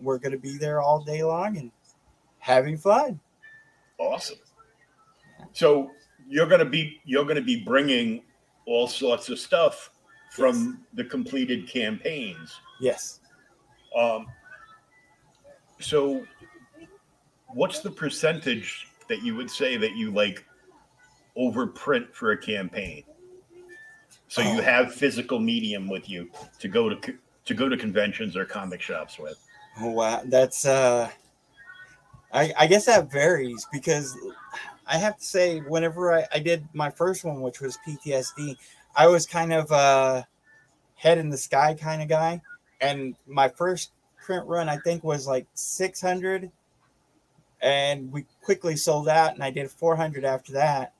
We're going to be there all day long and having fun. Awesome. So you're gonna be you're gonna be bringing all sorts of stuff from the completed campaigns. Yes. Um, so what's the percentage that you would say that you like overprint for a campaign? So you Oh. have physical medium with you to go to to go to conventions or comic shops with. Oh, wow. That's, uh, I, I guess that varies because I have to say, whenever I, I did my first one, which was PTSD, I was kind of a head in the sky kind of guy. And my first print run, I think, was like 600. And we quickly sold out, and I did 400 after that.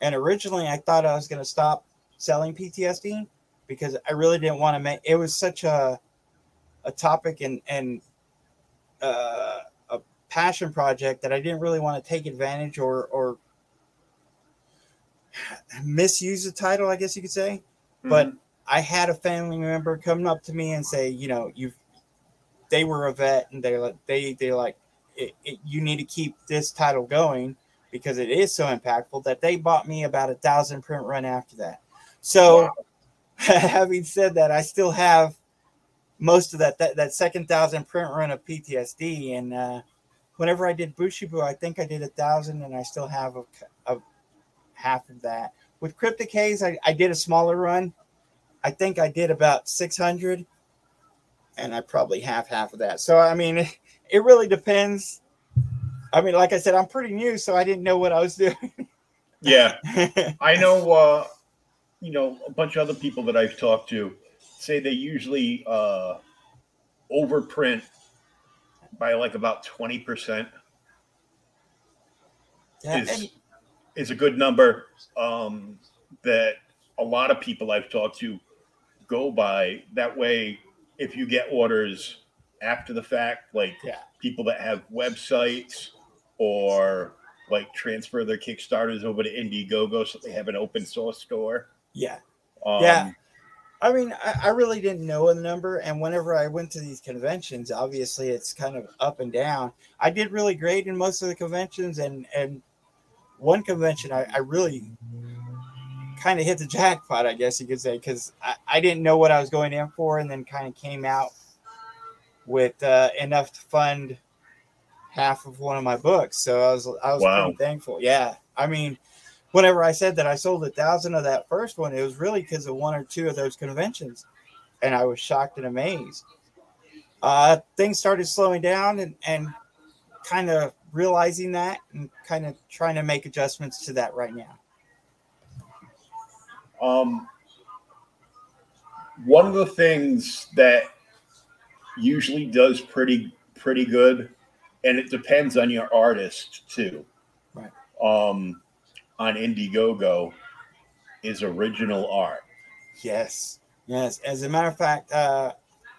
And originally, I thought I was going to stop selling PTSD because I really didn't want to make it was such a a topic and and uh, a passion project that I didn't really want to take advantage or or misuse the title, I guess you could say. But I had a family member come up to me and say, you know, you they were a vet and they're like they they like it, it, you need to keep this title going because it is so impactful that they bought me about a thousand print run after that. So Wow. having said that, I still have most of that that, that second thousand print run of PTSD. And uh, whenever I did Booshie Boo, I think I did a thousand, and I still have a half of that. With Cryptic Haze, I, I did a smaller run. I think I did about six hundred, and I probably have half of that. So I mean, it, it really depends. I mean, like I said, I'm pretty new, so I didn't know what I was doing. yeah. I know, uh, you know, a bunch of other people that I've talked to say they usually uh, overprint by like about 20% Yeah, is, is a good number um, that a lot of people I've talked to go by. That way, if you get orders after the fact, like Yeah. people that have websites or like transfer their Kickstarters over to Indiegogo so they have an open source store. yeah. Um, Yeah. I mean, I, I really didn't know a number. And whenever I went to these conventions, obviously it's kind of up and down. I did really great in most of the conventions. And, and one convention, I, I really kind of hit the jackpot, I guess you could say, because I, I didn't know what I was going in for and then kind of came out with uh, enough to fund half of one of my books. So I was, I was Wow. pretty thankful. Yeah. I mean, whenever I said that I sold a thousand of that first one, it was really because of one or two of those conventions, and I was shocked and amazed. Uh, things started slowing down, and and kind of realizing that, and kind of trying to make adjustments to that right now. Um, one of the things that usually does pretty pretty good, and it depends on your artist too. Right. Um, on Indiegogo, is original art. Yes, yes. As a matter of fact, uh,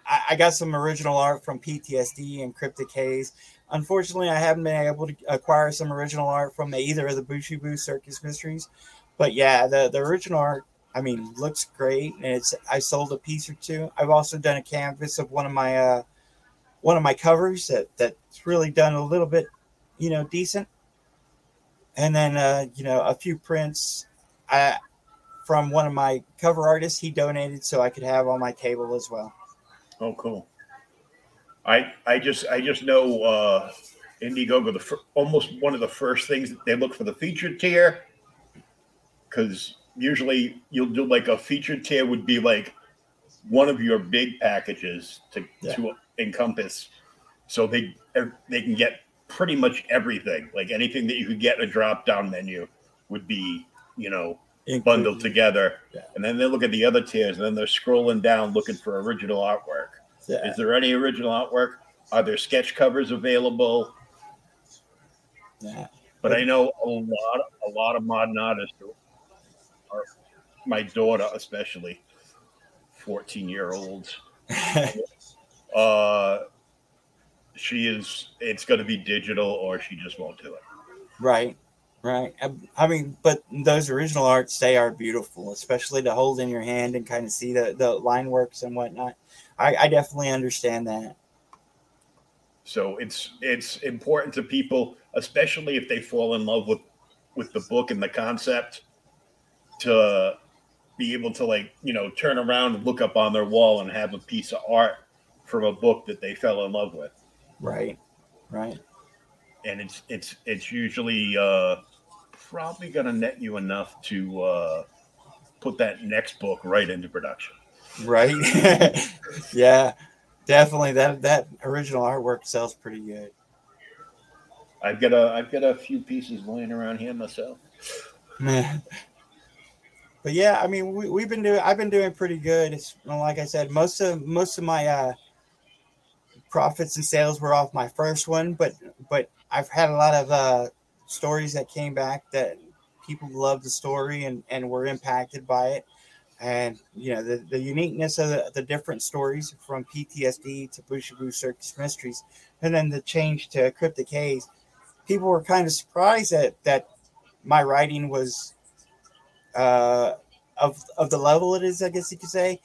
I, I got some original art from PTSD and Cryptic Haze. Unfortunately, I haven't been able to acquire some original art from either of the Booshie Boo Circus Mysteries. But yeah, the, the original art, I mean, looks great, and it's I sold a piece or two. I've also done a canvas of one of my uh, one of my covers that that's really done a little bit, you know, decent. And then uh, you know a few prints. I from one of my cover artists. He donated so I could have on my table as well. Oh, cool. I I just I just know uh, Indiegogo the fir- almost one of the first things that they look for the featured tier because usually you'll do like a featured tier would be like one of your big packages to Yeah. to encompass, so they they can get pretty much everything like anything that you could get in a drop down menu would be you know bundled together, Yeah. and then they look at the other tiers, and then they're scrolling down looking for original artwork. Yeah. Is there any original artwork? Are there sketch covers available? Yeah. But I know a lot, a lot of modern artists are my daughter, especially fourteen year olds. Uh, she is. It's going to be digital, or she just won't do it. right. Right. I, I mean, but those original arts they are beautiful, especially to hold in your hand and kind of see the the line works and whatnot. I, I definitely understand that. So it's it's important to people, especially if they fall in love with with the book and the concept, to be able to like you know turn around and look up on their wall and have a piece of art from a book that they fell in love with. Right. Right. And it's it's it's usually uh, probably going to net you enough to uh, put that next book right into production. Right. yeah. Definitely that that original artwork sells pretty good. I've got a I've got a few pieces laying around here myself. but yeah, I mean, we, we've been doing. I've been doing pretty good. It's like I said, most of most of my uh, profits and sales were off my first one, but but I've had a lot of uh, stories that came back that people loved the story and and were impacted by it, and you know the, the uniqueness of the, the different stories from PTSD to Booshie Boo Circus Mysteries, and then the change to Cryptic Haze. People were kind of surprised that that my writing was uh, of of the level it is, I guess you could say.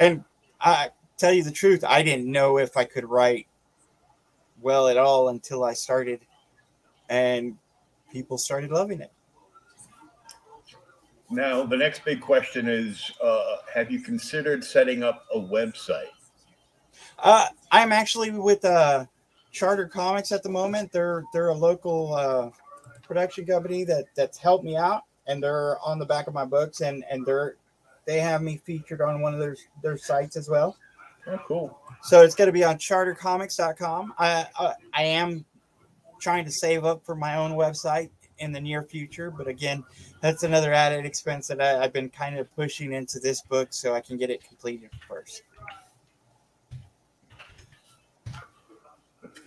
And I tell you the truth, I didn't know if I could write well at all until I started, and people started loving it. Now, the next big question is: uh, Have you considered setting up a website? Uh, I'm actually with uh, Charter Comics at the moment. They're they're a local uh, production company that that's helped me out and they're on the back of my books and and they're they have me featured on one of their their sites as well oh cool so it's going to be on chartercomics.com I, I i am trying to save up for my own website in the near future but again that's another added expense that I, i've been kind of pushing into this book so i can get it completed first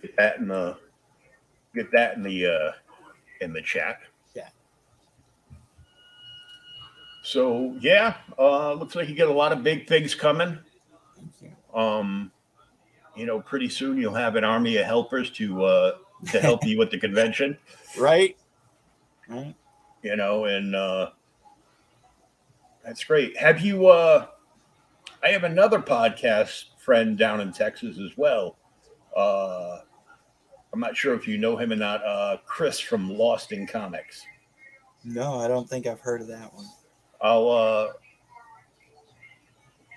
get that in the get that in the uh in the chat Yeah. So yeah, uh, looks like you get a lot of big things coming. Um, you know, pretty soon you'll have an army of helpers to uh, to help you with the convention. Right. Right. You know, and uh, that's great. Have you? Uh, I have another podcast friend down in Texas as well. Uh, I'm not sure if you know him or not. Uh, Chris from Lost in Comics. No, I don't think I've heard of that one. I'll uh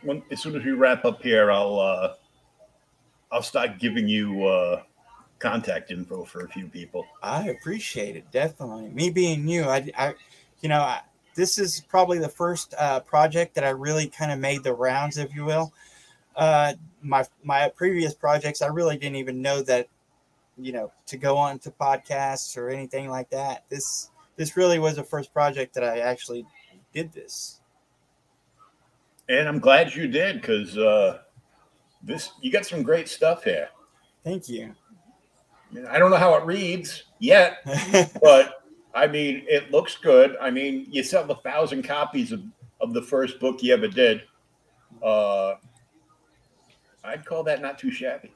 when as soon as we wrap up here, I'll uh I'll start giving you uh contact info for a few people. I appreciate it definitely. Me being new, I, I you know, I, this is probably the first uh, project that I really kind of made the rounds, if you will. Uh, my my previous projects, I really didn't even know that, you know, to go on to podcasts or anything like that. This this really was the first project that I actually did this. And I'm glad you did because uh, this you got some great stuff here. Thank you. I don't know how it reads yet, but I mean, it looks good. I mean, you sell a thousand copies of, of the first book you ever did. Uh, I'd call that not too shabby.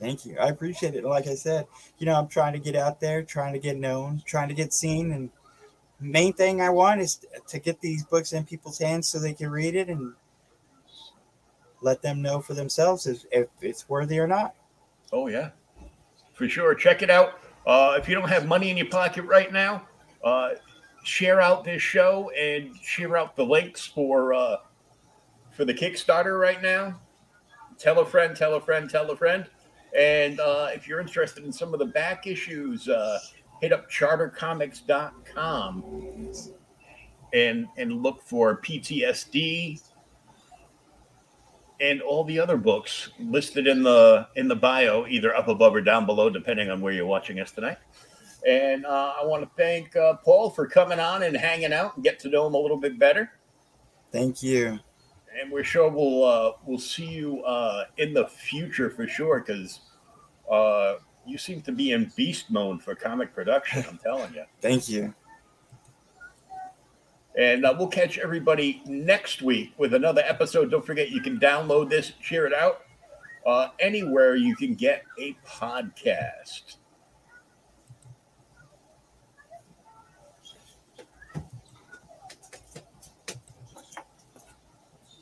Thank you. I appreciate it. Like I said, you know, I'm trying to get out there, trying to get known, trying to get seen, and main thing I want is to get these books in people's hands so they can read it and let them know for themselves if it's worthy or not. Oh yeah, for sure. Check it out. Uh, if you don't have money in your pocket right now, uh, share out this show and share out the links for uh, for the Kickstarter right now. Tell a friend, tell a friend, tell a friend. And uh, if you're interested in some of the back issues, uh, hit up chartercomics.com and and look for PTSD and all the other books listed in the in the bio, either up above or down below, depending on where you're watching us tonight. And uh, I want to thank uh, Paul for coming on and hanging out and get to know him a little bit better. Thank you. And we're sure we'll uh, we'll see you uh, in the future for sure because Uh, you seem to be in beast mode for comic production. I'm telling you. Thank you. And uh, we'll catch everybody next week with another episode. Don't forget, you can download this, share it out uh, anywhere you can get a podcast.